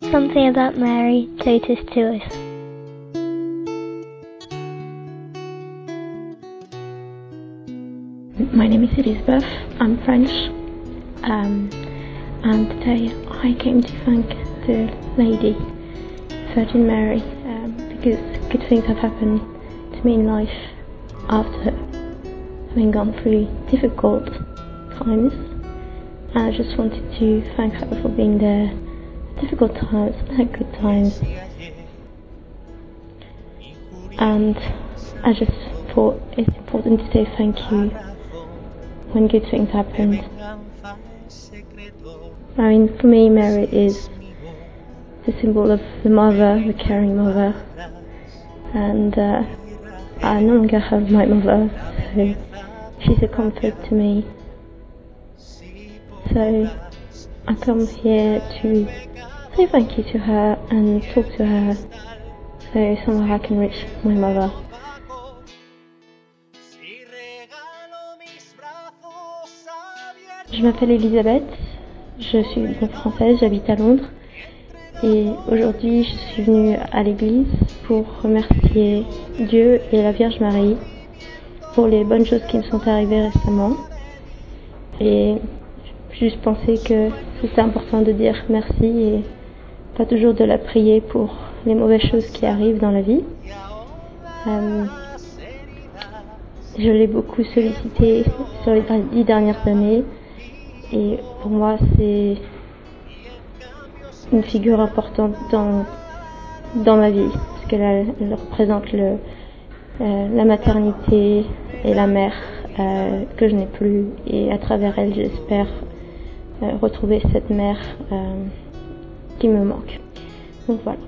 Something about Mary Totus to us. My name is Elizabeth. I'm French. Um, and today I came to thank the Lady, Virgin Mary, um, because good things have happened to me in life after having gone through difficult times. And I just wanted to thank her for being there difficult times and good times. And I just thought it's important to say thank you when good things happen. I mean, for me, Mary is the symbol of the mother, the caring mother. And uh, I no longer have my mother, so she's a comfort to me. So I come here to to her and talk to her so somehow I can reach my mother. Je m'appelle Elisabeth, je suis donc française, j'habite à Londres et aujourd'hui je suis venue à l'église pour remercier Dieu et la Vierge Marie pour les bonnes choses qui me sont arrivées récemment et juste penser que c'est important de dire merci pas toujours de la prier pour les mauvaises choses qui arrivent dans la vie. Euh, je l'ai beaucoup sollicité sur les dix dernières années et pour moi c'est une figure importante dans, dans ma vie parce qu'elle elle représente euh, la maternité et la mère euh, que je n'ai plus et à travers elle j'espère retrouver cette mère qui me manque. Donc voilà.